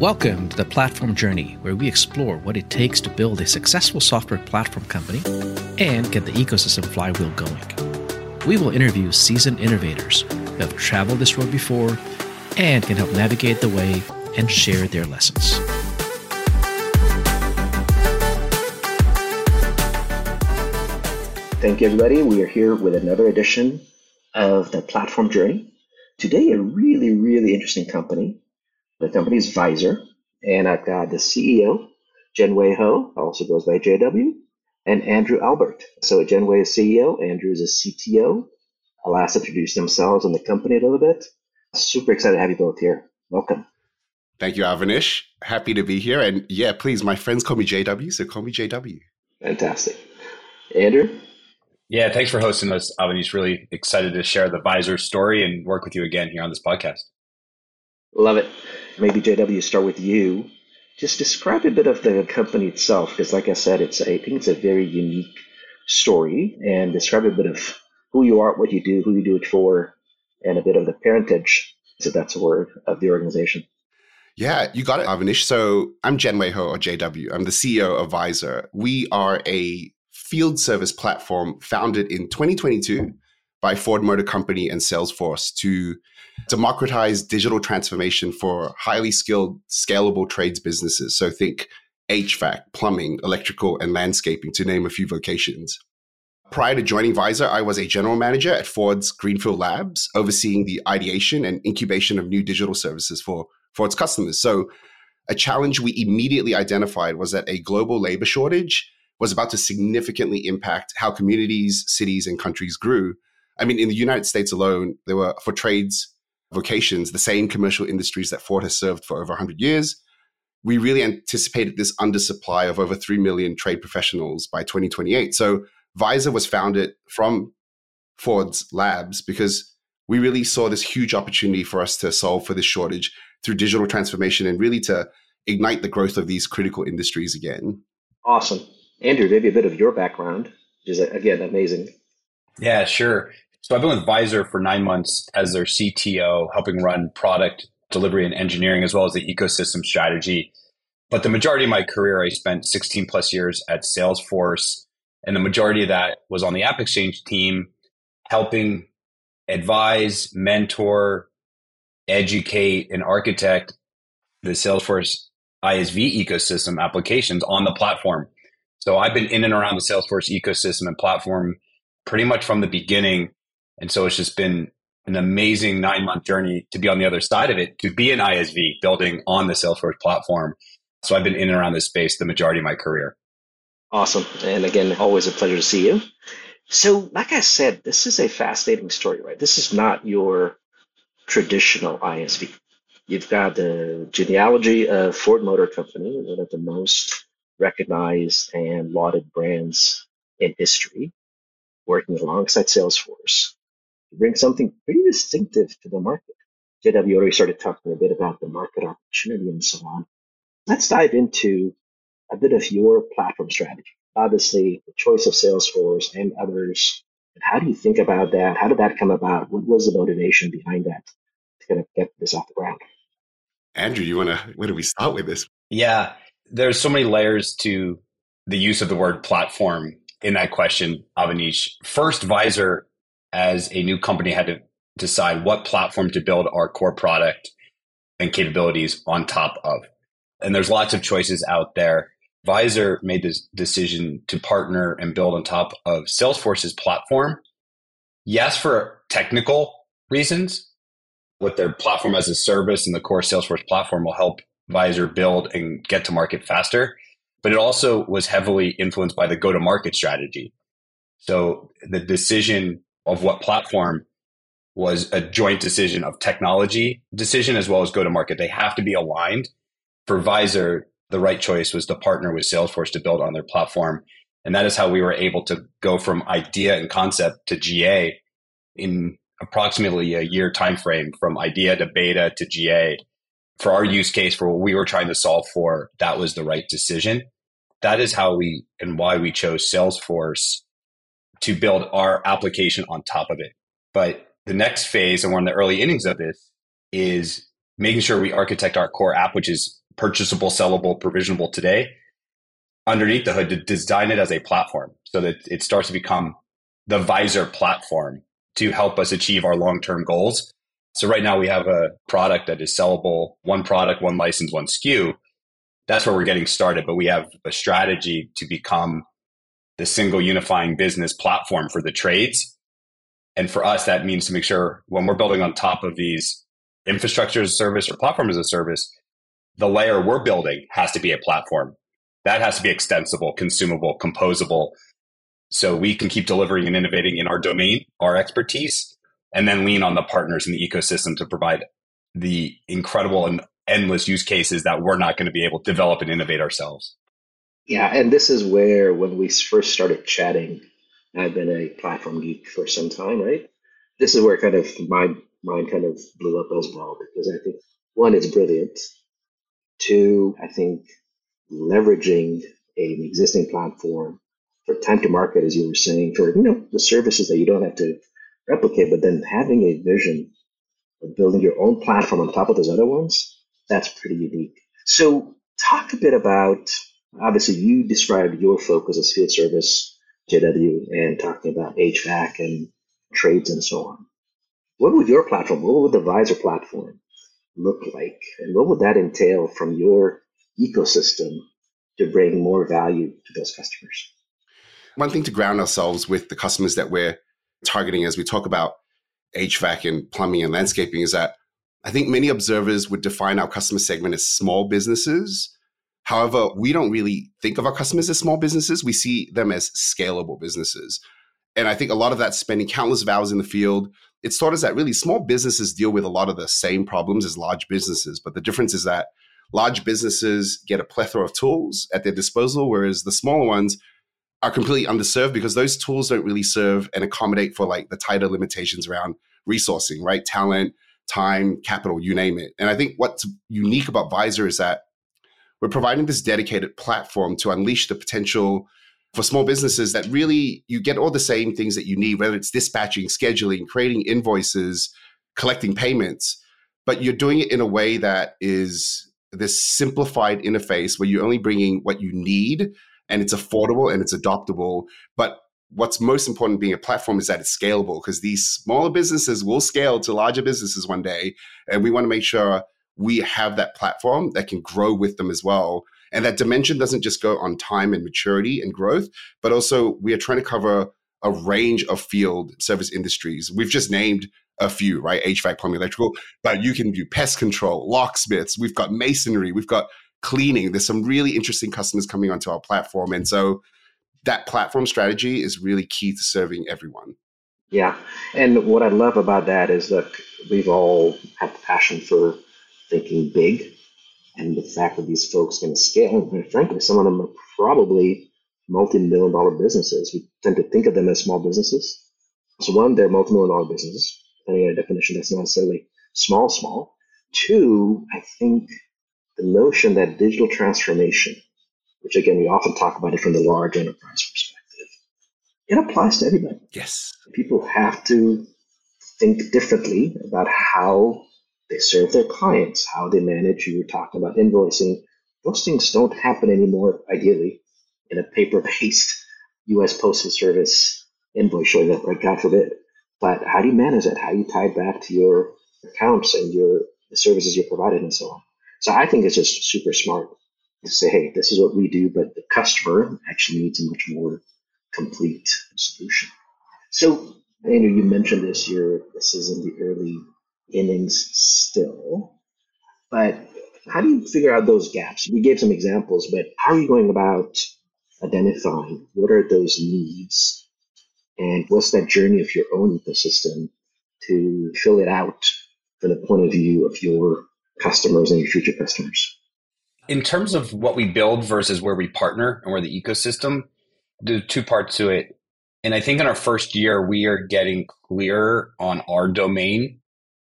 Welcome to the Platform Journey, where we explore what it takes to build a successful software platform company and get the ecosystem flywheel going. We will interview seasoned innovators who have traveled this road before and can help navigate the way and share their lessons. Thank you, everybody. We are here with another edition of the Platform Journey. Today, a really, really interesting company the company is VIIZR, and I've got the CEO, Jian Wei Hoh, also goes by JW, and Andrew Albert. So Jian Wei is CEO, Andrew is a CTO. I'll ask them to introduce themselves and the company a little bit. Super excited to have you both here. Welcome. Thank you, Avanish. Happy to be here. And yeah, please, my friends call me JW, so call me JW. Fantastic. Andrew? Yeah, thanks for hosting us, Avanish. Really excited to share the VIIZR story and work with you again here on this podcast. Love it. Maybe JW, start with you. Just describe a bit of the company itself, because like I said, it's a, I think it's a very unique story, and describe a bit of who you are, what you do, who you do it for, and a bit of the parentage, if that's a word, of the organization. Yeah, you got it, Avanish. So I'm Jian Wei Hoh, or JW. I'm the CEO of VIIZR. We are a field service platform founded in 2022 by Ford Motor Company and Salesforce to democratize digital transformation for highly skilled, scalable trades businesses. So think HVAC, plumbing, electrical, and landscaping, to name a few vocations. Prior to joining VIIZR, I was a general manager at Ford's Greenfield Labs, overseeing the ideation and incubation of new digital services for Ford's customers. So, a challenge we immediately identified was that a global labor shortage was about to significantly impact how communities, cities, and countries grew. I mean, in the United States alone, there were, for trades, vocations, the same commercial industries that Ford has served for over 100 years. We really anticipated this undersupply of over 3 million trade professionals by 2028. So VIIZR was founded from Ford's labs because we really saw this huge opportunity for us to solve for this shortage through digital transformation and really to ignite the growth of these critical industries again. Awesome. Andrew, maybe a bit of your background, which is, again, amazing. Yeah, sure. So I've been with VIIZR for nine months as their CTO, helping run product delivery and engineering, as well as the ecosystem strategy. But the majority of my career, I spent 16 plus years at Salesforce. And the majority of that was on the App Exchange team, helping advise, mentor, educate, and architect the Salesforce ISV ecosystem applications on the platform. So I've been in and around the Salesforce ecosystem and platform pretty much from the beginning and so it's just been an amazing nine month journey to be on the other side of it, to be an ISV building on the Salesforce platform. So I've been in and around this space the majority of my career. Awesome. And again, always a pleasure to see you. So, like I said, this is a fascinating story, right? This is not your traditional ISV. You've got the genealogy of Ford Motor Company, one of the most recognized and lauded brands in history, working alongside Salesforce to bring something pretty distinctive to the market. JW already started talking a bit about the market opportunity and so on. Let's dive into a bit of your platform strategy. Obviously, the choice of Salesforce and others. And how do you think about that? How did that come about? What was the motivation behind that to kind of get this off the ground? Andrew, you want to, where do we start with this? Yeah, there's so many layers to the use of the word platform in that question, Avanish. First, VIIZR as a new company had to decide what platform to build our core product and capabilities on top of. And there's lots of choices out there. VIIZR made this decision to partner and build on top of Salesforce's platform. Yes, for technical reasons, with their platform as a service and the core Salesforce platform will help VIIZR build and get to market faster. But it also was heavily influenced by the go to market strategy. So the decision of what platform was a joint decision of technology decision as well as go to market. They have to be aligned. For VIIZR, the right choice was to partner with Salesforce to build on their platform. And that is how we were able to go from idea and concept to GA in approximately a year timeframe from idea to beta to GA. For our use case, for what we were trying to solve for, that was the right decision. That is how we and why we chose Salesforce to build our application on top of it. But the next phase, and we're in the early innings of this, is making sure we architect our core app, which is purchasable, sellable, provisionable today, underneath the hood to design it as a platform so that it starts to become the VIIZR platform to help us achieve our long term goals. So, right now we have a product that is sellable one product, one license, one SKU. That's where we're getting started, but we have a strategy to become the single unifying business platform for the trades. And for us, that means to make sure when we're building on top of these infrastructure as a service or platform as a service, the layer we're building has to be a platform. That has to be extensible, consumable, composable. So we can keep delivering and innovating in our domain, our expertise, and then lean on the partners in the ecosystem to provide the incredible and endless use cases that we're not going to be able to develop and innovate ourselves. Yeah, and this is where when we first started chatting, I've been a platform geek for some time, right? This is where kind of my mind kind of blew up as well because I think one, it's brilliant. Two, I think leveraging an existing platform for time to market, as you were saying, for you know the services that you don't have to replicate, but then having a vision of building your own platform on top of those other ones, that's pretty unique. So talk a bit about Obviously, you described your focus as field service, JW, and talking about HVAC and trades and so on. What would your platform, what would the VIIZR platform look like? And what would that entail from your ecosystem to bring more value to those customers? One thing to ground ourselves with the customers that we're targeting as we talk about HVAC and plumbing and landscaping is that I think many observers would define our customer segment as small businesses However, we don't really think of our customers as small businesses. We see them as scalable businesses. And I think a lot of that spending countless hours in the field, it's taught us that really small businesses deal with a lot of the same problems as large businesses. But the difference is that large businesses get a plethora of tools at their disposal, whereas the smaller ones are completely underserved because those tools don't really serve and accommodate for like the tighter limitations around resourcing, right? Talent, time, capital, you name it. And I think what's unique about VIIZR is that we're providing this dedicated platform to unleash the potential for small businesses that really you get all the same things that you need, whether it's dispatching, scheduling, creating invoices, collecting payments, but you're doing it in a way that is this simplified interface where you're only bringing what you need and it's affordable and it's adoptable. But what's most important being a platform is that it's scalable because these smaller businesses will scale to larger businesses one day. And we want to make sure we have that platform that can grow with them as well. And that dimension doesn't just go on time and maturity and growth, but also we are trying to cover a range of field service industries. We've just named a few, right? HVAC, plumbing, electrical, but you can do pest control, locksmiths. We've got masonry. We've got cleaning. There's some really interesting customers coming onto our platform. And so that platform strategy is really key to serving everyone. Yeah. And what I love about that is that we've all had the passion for thinking big and the fact that these folks can scale. And frankly, some of them are probably multi-million dollar businesses. We tend to think of them as small businesses. So one, they're multi-million dollar businesses. Depending on your definition, that's not necessarily small, small. Two, I think the notion that digital transformation, which again, we often talk about it from the large enterprise perspective, it applies to everybody. Yes. People have to think differently about how they serve their clients, how they manage. You were talking about invoicing. Those things don't happen anymore, ideally, in a paper based US Postal Service invoice showing up, right? God forbid. But how do you manage that? How do you tie it back to your accounts and your the services you're providing and so on? So I think it's just super smart to say, hey, this is what we do, but the customer actually needs a much more complete solution. So, Andrew, you mentioned this year, this is in the early innings still. But how do you figure out those gaps? We gave some examples, but how are you going about identifying what are those needs and what's that journey of your own ecosystem to fill it out from the point of view of your customers and your future customers? In terms of what we build versus where we partner and where the ecosystem, there's two parts to it. And I think in our first year, we are getting clear on our domain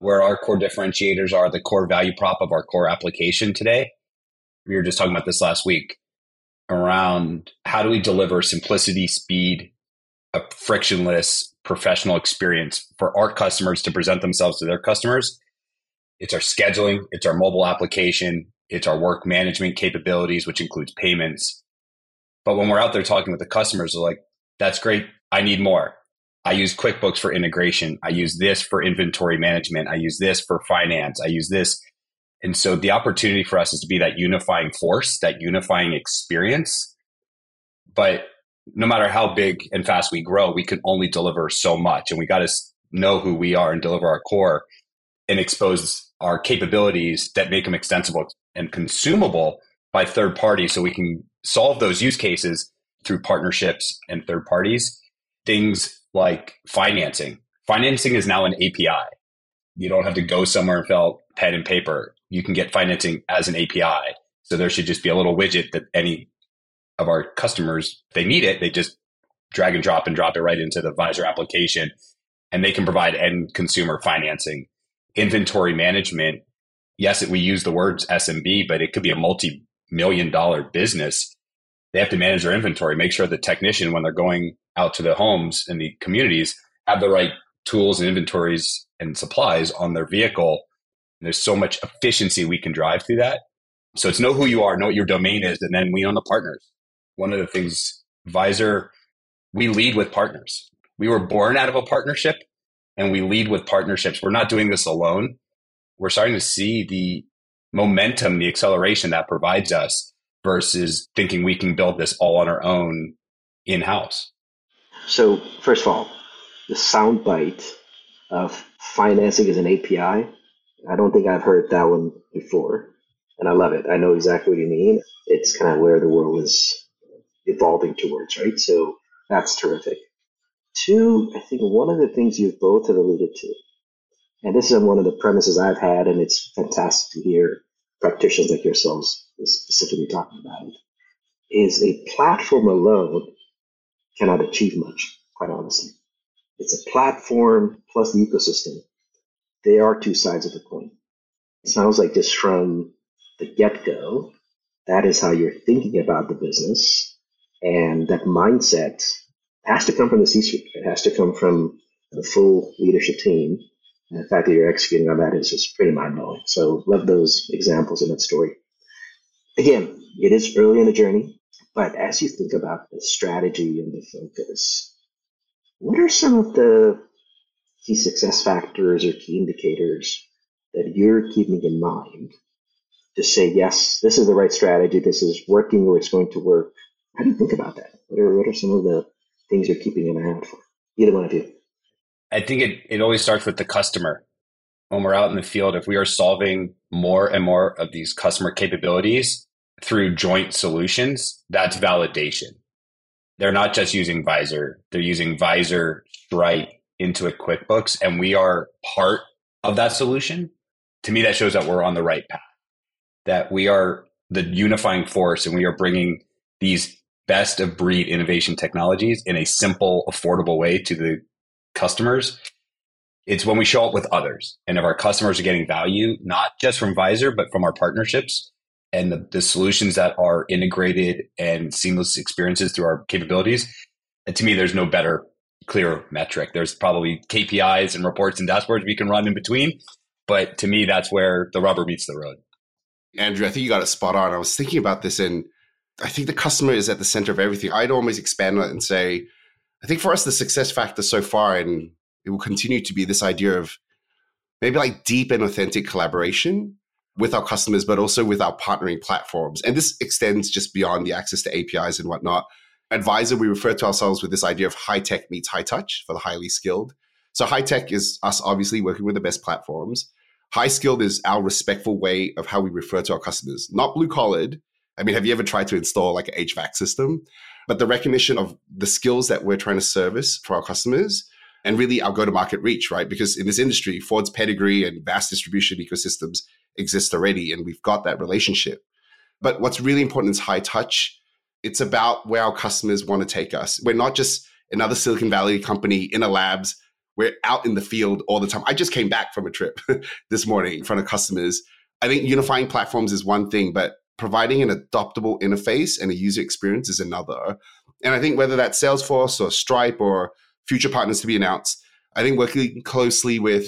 where our core differentiators are the core value prop of our core application today. We were just talking about this last week around how do we deliver simplicity, speed, a frictionless, professional experience for our customers to present themselves to their customers. It's our scheduling, it's our mobile application, it's our work management capabilities, which includes payments. But when we're out there talking with the customers, they're like, that's great. I need more. I use QuickBooks for integration. I use this for inventory management. I use this for finance. I use this. And so the opportunity for us is to be that unifying force, that unifying experience. But no matter how big and fast we grow, we can only deliver so much. And we got to know who we are and deliver our core and expose our capabilities that make them extensible and consumable by third parties so we can solve those use cases through partnerships and third parties. Things like financing. Financing is now an API. You don't have to go somewhere and fill pen and paper. You can get financing as an API. So there should just be a little widget that any of our customers, they need it, they just drag and drop and drop it right into the VIIZR application and they can provide end consumer financing. Inventory management, yes, we use the words SMB, but it could be a multi million dollar business. They have to manage their inventory, make sure the technician, when they're going out to the homes and the communities, have the right tools and inventories and supplies on their vehicle. And there's so much efficiency we can drive through that. So it's know who you are, know what your domain is, and then we own the partners one of the things VIIZR, we lead with partners. We were born out of a partnership and we lead with partnerships. We're not doing this alone. We're starting to see the momentum, the acceleration that provides us versus thinking we can build this all on our own in house. So, first of all, the soundbite of financing as an API, I don't think I've heard that one before. And I love it. I know exactly what you mean. It's kind of where the world is evolving towards, right? So that's terrific. Two, I think one of the things you both have alluded to, and this is one of the premises I've had, and it's fantastic to hear practitioners like yourselves specifically talking about it, is a platform alone cannot achieve much, quite honestly. It's a platform plus the ecosystem. They are two sides of the coin. It sounds like just from the get go, that is how you're thinking about the business. And that mindset has to come from the C suite. It has to come from the full leadership team. And the fact that you're executing on that is just pretty mind blowing. So, love those examples in that story. Again, it is early in the journey, but as you think about the strategy and the focus, what are some of the key success factors or key indicators that you're keeping in mind to say, yes, this is the right strategy, this is working or it's going to work, how do you think about that? What are, what are some of the things you're keeping an eye out for? Either one of you. I think it, it always starts with the customer. When we're out in the field, if we are solving more and more of these customer capabilities through joint solutions, that's validation. They're not just using VIIZR, they're using VIIZR, Stripe, into a QuickBooks, and we are part of that solution. To me, that shows that we're on the right path, that we are the unifying force and we are bringing these best of breed innovation technologies in a simple, affordable way to the customers. It's when we show up with others and if our customers are getting value, not just from VIIZR, but from our partnerships and the, the solutions that are integrated and seamless experiences through our capabilities. And to me, there's no better, clear metric. There's probably KPIs and reports and dashboards we can run in between. But to me, that's where the rubber meets the road. Andrew, I think you got it spot on. I was thinking about this in I think the customer is at the center of everything. I'd almost expand on it and say, I think for us, the success factor so far, and it will continue to be this idea of maybe like deep and authentic collaboration with our customers, but also with our partnering platforms. And this extends just beyond the access to APIs and whatnot. Advisor, we refer to ourselves with this idea of high tech meets high touch for the highly skilled. So high tech is us obviously working with the best platforms. High skilled is our respectful way of how we refer to our customers, not blue collared, I mean, have you ever tried to install like an HVAC system? But the recognition of the skills that we're trying to service for our customers and really our go to market reach, right? Because in this industry, Ford's pedigree and vast distribution ecosystems exist already, and we've got that relationship. But what's really important is high touch. It's about where our customers want to take us. We're not just another Silicon Valley company in a labs. We're out in the field all the time. I just came back from a trip this morning in front of customers. I think unifying platforms is one thing, but providing an adoptable interface and a user experience is another. And I think whether that's Salesforce or Stripe or future partners to be announced. I think working closely with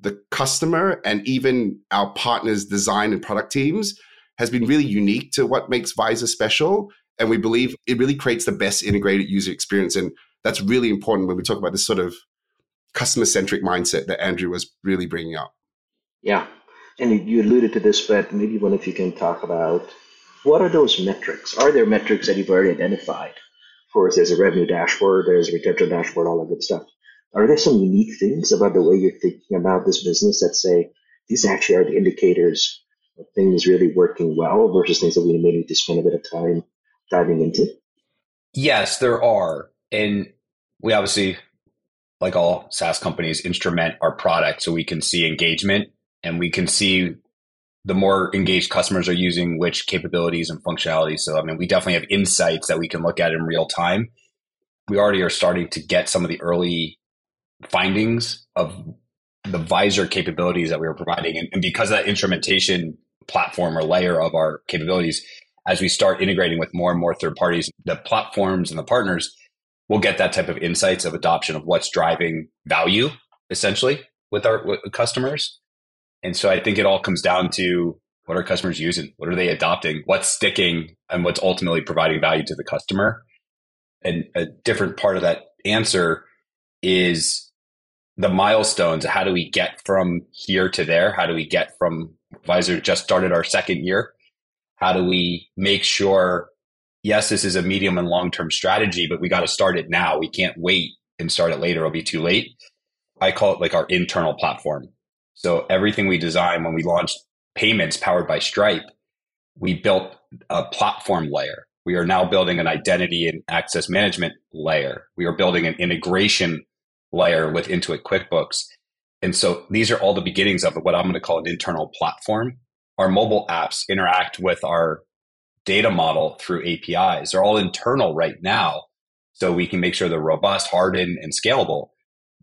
the customer and even our partners' design and product teams has been really unique to what makes VIIZR special. And we believe it really creates the best integrated user experience. And that's really important when we talk about this sort of customer centric mindset that Andrew was really bringing up. Yeah. And you alluded to this, but maybe one of you can talk about what are those metrics? Are there metrics that you've already identified? Of course, there's a revenue dashboard, there's a retention dashboard, all that good stuff. Are there some unique things about the way you're thinking about this business that say these actually are the indicators of things really working well versus things that we may need to spend a bit of time diving into? Yes, there are. And we obviously, like all SaaS companies, instrument our product so we can see engagement and we can see the more engaged customers are using which capabilities and functionalities. So, I mean, we definitely have insights that we can look at in real time. We already are starting to get some of the early findings of the VIIZR capabilities that we were providing. And, and because that instrumentation platform or layer of our capabilities, as we start integrating with more and more third parties, the platforms and the partners will get that type of insights of adoption of what's driving value essentially with our with customers. And so I think it all comes down to what are customers using? What are they adopting? What's sticking and what's ultimately providing value to the customer? And a different part of that answer is the milestones. How do we get from here to there? How do we get from VIIZR just started our second year? How do we make sure, yes, this is a medium and long term strategy, but we got to start it now. We can't wait and start it later. It'll be too late. I call it like our internal platform. So everything we design when we launched payments powered by Stripe, we built a platform layer. We are now building an identity and access management layer. We are building an integration layer with Intuit QuickBooks. And so these are all the beginnings of what I'm going to call an internal platform. Our mobile apps interact with our data model through APIs. They're all internal right now. So we can make sure they're robust, hardened, and scalable.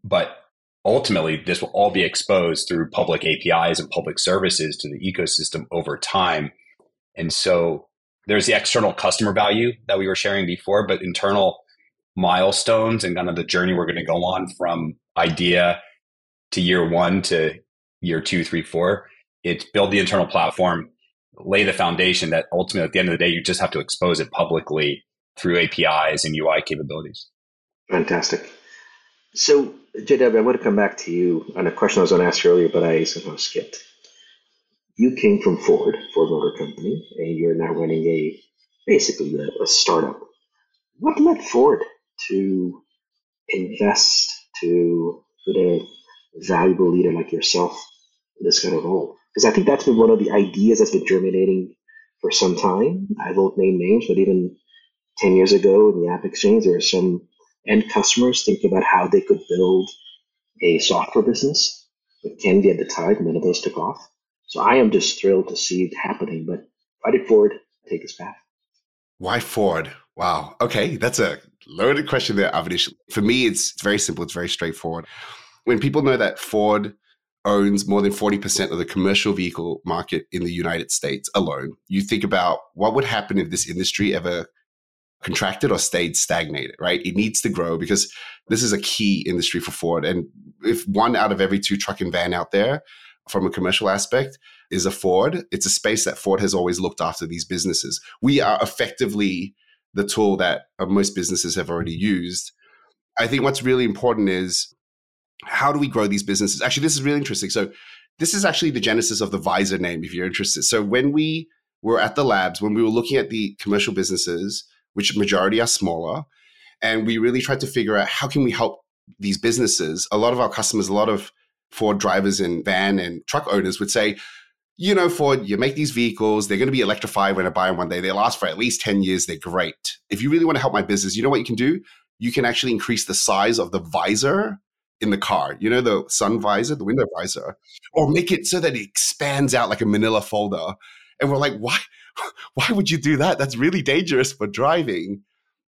But ultimately this will all be exposed through public APIs and public services to the ecosystem over time. And so there's the external customer value that we were sharing before, but internal milestones and kind of the journey we're going to go on from idea to year one to year two, three, four. It's build the internal platform, lay the foundation that ultimately at the end of the day, you just have to expose it publicly through APIs and UI capabilities. Fantastic. So, JW, I want to come back to you on a question I was going to ask earlier, but I somehow skipped. You came from Ford, Ford Motor Company, and you're now running a basically a, a startup. What led Ford to invest to put a valuable leader like yourself in this kind of role? Because I think that's been one of the ideas that's been germinating for some time. I won't name names, but even 10 years ago in the App Exchange, there were some end customers thinking about how they could build a software business. But Candy at the time, none of those took off. So I am just thrilled to see it happening. But why did Ford take this path? Why Ford? Wow. Okay, that's a loaded question there, Avanish. For me, it's very simple. It's very straightforward. When people know that Ford owns more than 40% of the commercial vehicle market in the United States alone, you think about what would happen if this industry ever contracted or stayed stagnated, right? It needs to grow because this is a key industry for Ford. And if one out of every two truck and van out there from a commercial aspect is a Ford, it's a space that Ford has always looked after these businesses. We are effectively the tool that uh, most businesses have already used. I think what's really important is how do we grow these businesses? Actually, this is really interesting. So, this is actually the genesis of the VIIZR name, if you're interested. So, when we were at the labs, when we were looking at the commercial businesses, which majority are smaller. And we really tried to figure out how can we help these businesses. A lot of our customers, a lot of Ford drivers and van and truck owners would say, you know, Ford, you make these vehicles, they're going to be electrified when I buy them one day. They last for at least 10 years. They're great. If you really want to help my business, you know what you can do? You can actually increase the size of the visor in the car, you know, the sun visor, the window visor, or make it so that it expands out like a manila folder. And we're like, why? why would you do that? That's really dangerous for driving.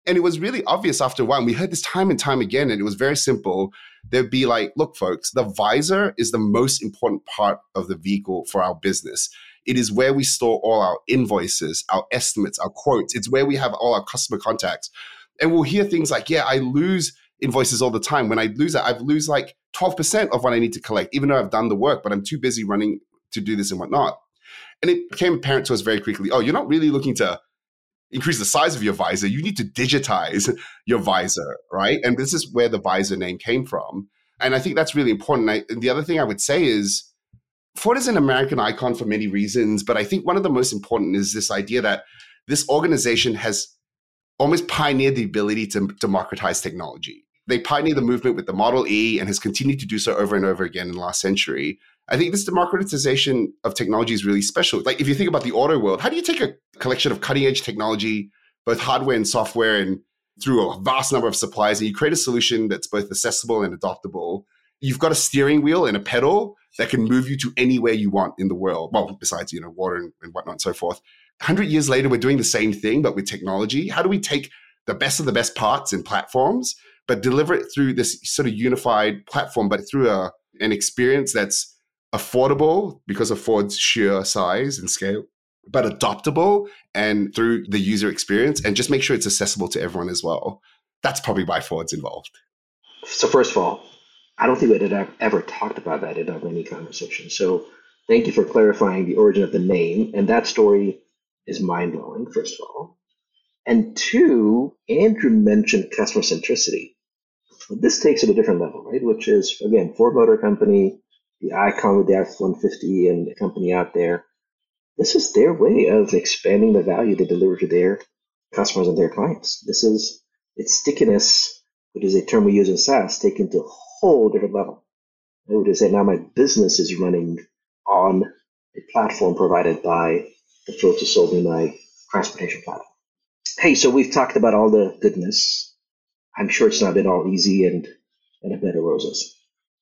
And it was really obvious after a while. We heard this time and time again, and it was very simple. There'd be like, look, folks, the visor is the most important part of the vehicle for our business. It is where we store all our invoices, our estimates, our quotes. It's where we have all our customer contacts. And we'll hear things like, yeah, I lose invoices all the time. When I lose that, I've lose like 12% of what I need to collect, even though I've done the work, but I'm too busy running to do this and whatnot. And it became apparent to us very quickly oh, you're not really looking to increase the size of your visor. You need to digitize your visor, right? And this is where the VIIZR name came from. And I think that's really important. I, and the other thing I would say is Ford is an American icon for many reasons, but I think one of the most important is this idea that this organization has almost pioneered the ability to democratize technology. They pioneered the movement with the Model E and has continued to do so over and over again in the last century. I think this democratization of technology is really special. Like if you think about the auto world, how do you take a collection of cutting edge technology, both hardware and software, and through a vast number of suppliers, and you create a solution that's both accessible and adoptable? You've got a steering wheel and a pedal that can move you to anywhere you want in the world. Well, besides, you know, water and, and whatnot and so forth. 100 years later, we're doing the same thing, but with technology. How do we take the best of the best parts and platforms, but deliver it through this sort of unified platform, but through a, an experience that's affordable because of Ford's sheer size and scale, but adoptable and through the user experience and just make sure it's accessible to everyone as well. That's probably why Ford's involved. So, first of all, I don't think we had ever talked about that in any conversation. So, thank you for clarifying the origin of the name. And that story is mind blowing, first of all. And two, Andrew mentioned customer centricity. This takes it a different level, right? Which is, again, Ford Motor Company, the icon with the F-150 and the company out there. This is their way of expanding the value they deliver to their customers and their clients. This is its stickiness, which is a term we use in SaaS, taken to a whole different level. I would say now my business is running on a platform provided by the folks who sold me my transportation platform. Hey, so we've talked about all the goodness. I'm sure it's not been all easy and, and a bed of roses.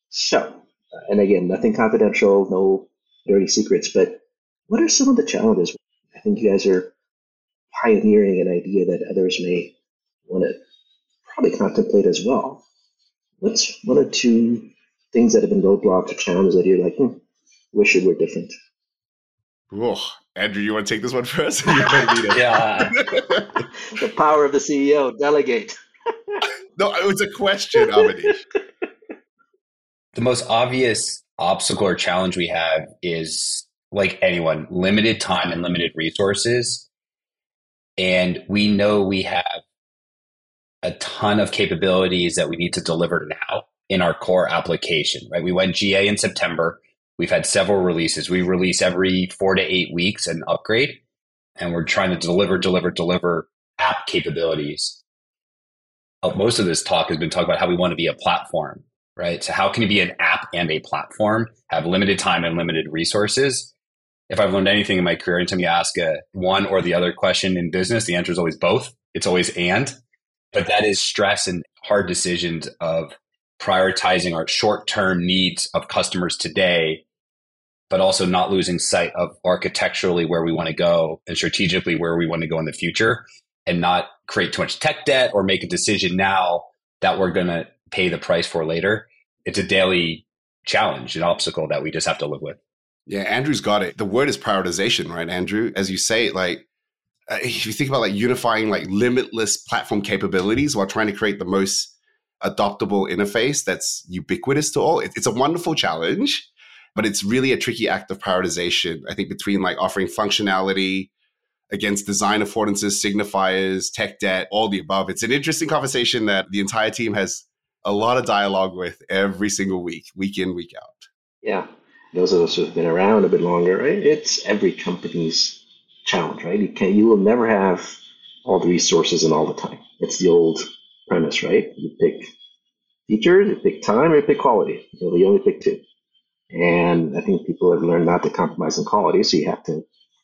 So and again, nothing confidential, no dirty secrets, but what are some of the challenges? I think you guys are pioneering an idea that others may want to probably contemplate as well. What's one or two things that have been roadblocks or challenges that you're like, hmm, wish it were different? Oh, Andrew, you want to take this one first? yeah. the power of the CEO, delegate. no, it was a question, Avanish the most obvious obstacle or challenge we have is like anyone, limited time and limited resources. And we know we have a ton of capabilities that we need to deliver now in our core application, right? We went GA in September. We've had several releases. We release every four to eight weeks an upgrade, and we're trying to deliver, deliver, deliver app capabilities. Most of this talk has been talking about how we want to be a platform right? So how can you be an app and a platform, have limited time and limited resources? If I've learned anything in my career, anytime you ask a one or the other question in business, the answer is always both. It's always and. But that is stress and hard decisions of prioritizing our short-term needs of customers today, but also not losing sight of architecturally where we want to go and strategically where we want to go in the future and not create too much tech debt or make a decision now that we're going to pay the price for later. It's a daily challenge, an obstacle that we just have to live with. Yeah, Andrew's got it. The word is prioritization, right, Andrew? As you say, like uh, if you think about like unifying like limitless platform capabilities while trying to create the most adoptable interface that's ubiquitous to all, it, it's a wonderful challenge, but it's really a tricky act of prioritization. I think between like offering functionality against design affordances, signifiers, tech debt, all the above. It's an interesting conversation that the entire team has a lot of dialogue with every single week, week in, week out. Yeah. Those of us who've been around a bit longer, right? It's every company's challenge, right? You can you will never have all the resources and all the time. It's the old premise, right? You pick features, you pick time, or you pick quality. So you only pick two. And I think people have learned not to compromise on quality, so you have to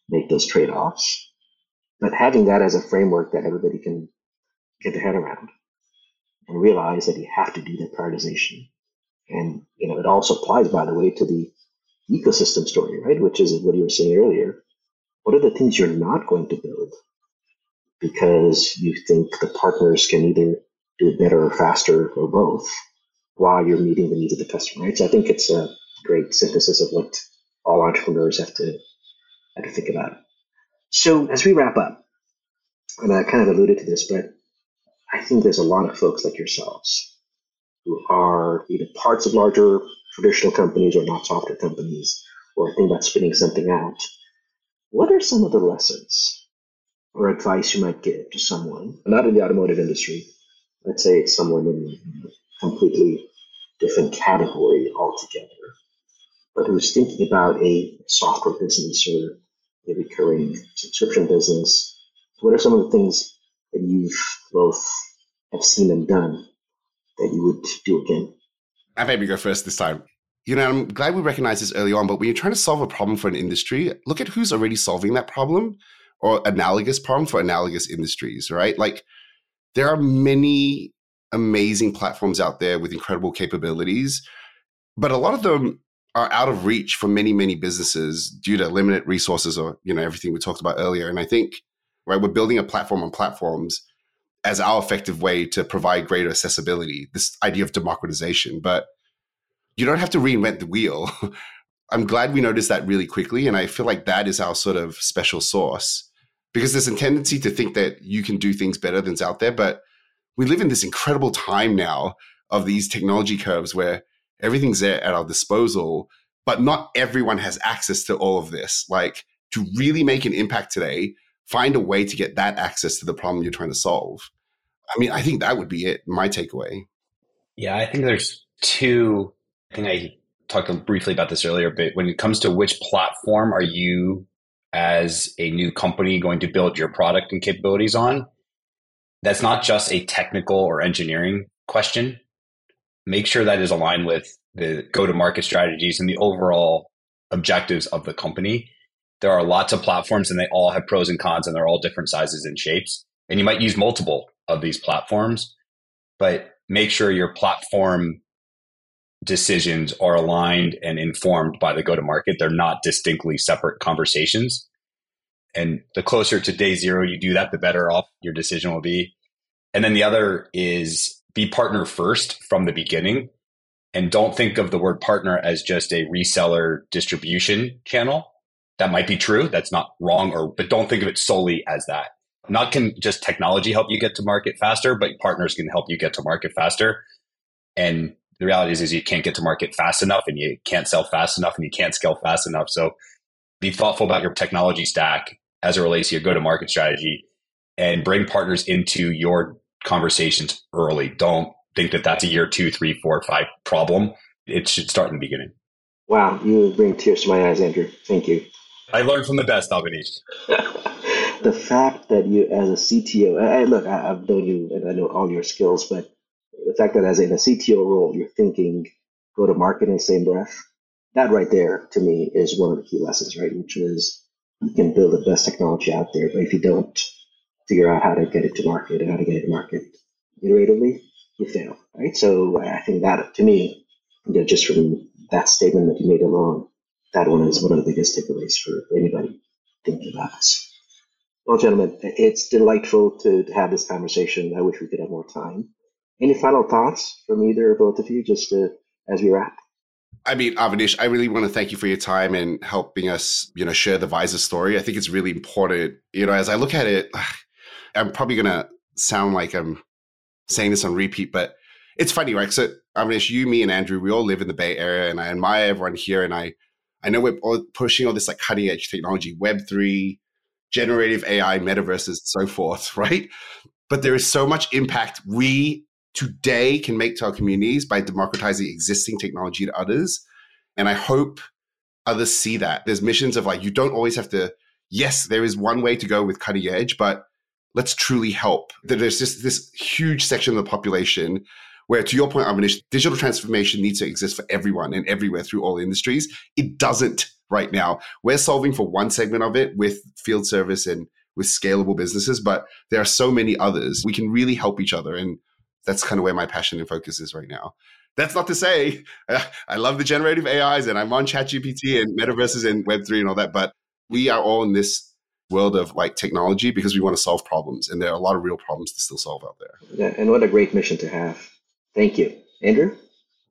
make those trade-offs. But having that as a framework that everybody can get their head around and realize that you have to do that prioritization. And you know, it also applies, by the way, to the ecosystem story, right? Which is what you were saying earlier. What are the things you're not going to build because you think the partners can either do it better or faster or both while you're meeting the needs of the customer, right? So I think it's a great synthesis of what all entrepreneurs have to have to think about. So as we wrap up, and I kind of alluded to this, but I think there's a lot of folks like yourselves who are either parts of larger traditional companies or not software companies, or think about spinning something out, what are some of the lessons or advice you might give to someone, not in the automotive industry, let's say it's someone in a completely different category altogether, but who's thinking about a software business or a recurring subscription business, what are some of the things that you've both have seen and done that you would do again? I maybe go first this time. You know, I'm glad we recognized this early on, but when you're trying to solve a problem for an industry, look at who's already solving that problem or analogous problem for analogous industries, right? Like there are many amazing platforms out there with incredible capabilities, but a lot of them are out of reach for many, many businesses due to limited resources or, you know, everything we talked about earlier. And I think, right, we're building a platform on platforms as our effective way to provide greater accessibility, this idea of democratization. But you don't have to reinvent the wheel. I'm glad we noticed that really quickly. And I feel like that is our sort of special sauce because there's a tendency to think that you can do things better than's out there. But we live in this incredible time now of these technology curves where everything's there at our disposal, but not everyone has access to all of this. Like to really make an impact today, find a way to get that access to the problem you're trying to solve. I mean, I think that would be it, my takeaway. Yeah, I think there's two. I think I talked briefly about this earlier, but when it comes to which platform are you as a new company going to build your product and capabilities on, that's not just a technical or engineering question make sure that is aligned with the go to market strategies and the overall objectives of the company. There are lots of platforms and they all have pros and cons and they're all different sizes and shapes. And you might use multiple of these platforms, but make sure your platform decisions are aligned and informed by the go to market. They're not distinctly separate conversations. And the closer to day zero you do that, the better off your decision will be. And then the other is be partner first from the beginning and don't think of the word partner as just a reseller distribution channel. That might be true. That's not wrong or, but don't think of it solely as that. Not can just technology help you get to market faster, but partners can help you get to market faster. And the reality is, is you can't get to market fast enough and you can't sell fast enough and you can't scale fast enough. So be thoughtful about your technology stack as it relates to your go to market strategy and bring partners into your conversations early. Don't think that that's a year two, three, four, five problem. It should start in the beginning. Wow, you bring tears to my eyes, Andrew. Thank you. I learned from the best, Avanish. the fact that you, as a CTO, I, look, I, have known you and I know all your skills, but the fact that as in a CTO role, you're thinking go to market in the same breath, that right there to me is one of the key lessons, right? Which is you can build the best technology out there, but if you don't figure out how to get it to market and how to get it to market iteratively, you fail, right? So I think that, to me, you know, just from that statement that you made alone, that one is one of the biggest takeaways for anybody thinking about this. Well, gentlemen, it's delightful to, to have this conversation. I wish we could have more time. Any final thoughts from either or both of you, just to, as we wrap? I mean, Avanish, I really want to thank you for your time and helping us, you know, share the VIIZR story. I think it's really important. You know, as I look at it, I'm probably gonna sound like I'm saying this on repeat, but it's funny, right? So it's you, me, and Andrew. We all live in the Bay Area, and I admire everyone here. And I, I know we're all pushing all this like cutting edge technology, Web three, generative AI, metaverses, and so forth, right? But there is so much impact we today can make to our communities by democratizing existing technology to others. And I hope others see that. There's missions of like you don't always have to. Yes, there is one way to go with cutting edge, but let's truly help. There's just this huge section of the population where, to your point, Avanish, digital transformation needs to exist for everyone and everywhere through all industries. It doesn't right now. We're solving for one segment of it with field service and with scalable businesses, but there are so many others. We can really help each other. And that's kind of where my passion and focus is right now. That's not to say I love the generative AIs and I'm on ChatGPT and metaverses and Web3 and all that, but we are all in this world of like technology because we want to solve problems and there are a lot of real problems to still solve out there yeah, and what a great mission to have thank you andrew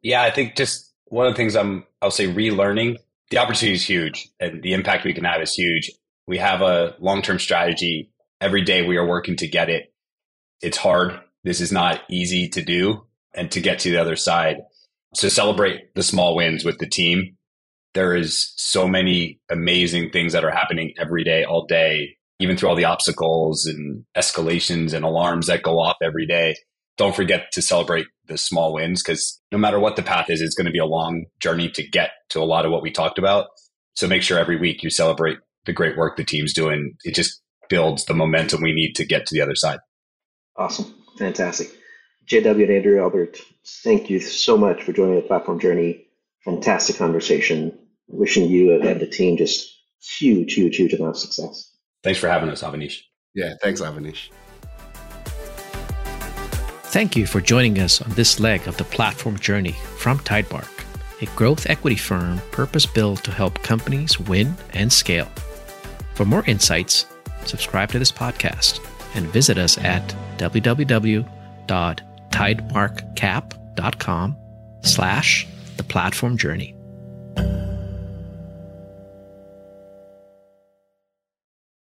yeah i think just one of the things i'm i'll say relearning the opportunity is huge and the impact we can have is huge we have a long-term strategy every day we are working to get it it's hard this is not easy to do and to get to the other side. So celebrate the small wins with the team. There is so many amazing things that are happening every day, all day, even through all the obstacles and escalations and alarms that go off every day. Don't forget to celebrate the small wins because no matter what the path is, it's going to be a long journey to get to a lot of what we talked about. So make sure every week you celebrate the great work the team's doing. It just builds the momentum we need to get to the other side. Awesome. Fantastic. JW and Andrew Albert, thank you so much for joining the platform journey. Fantastic conversation. Wishing you and the team just huge, huge, huge amount of success. Thanks for having us, Avanish. Yeah, thanks, Avanish. Thank you for joining us on this leg of the platform journey from Tidemark, a growth equity firm purpose built to help companies win and scale. For more insights, subscribe to this podcast and visit us at www.tidemarkcap.com slash the platform journey.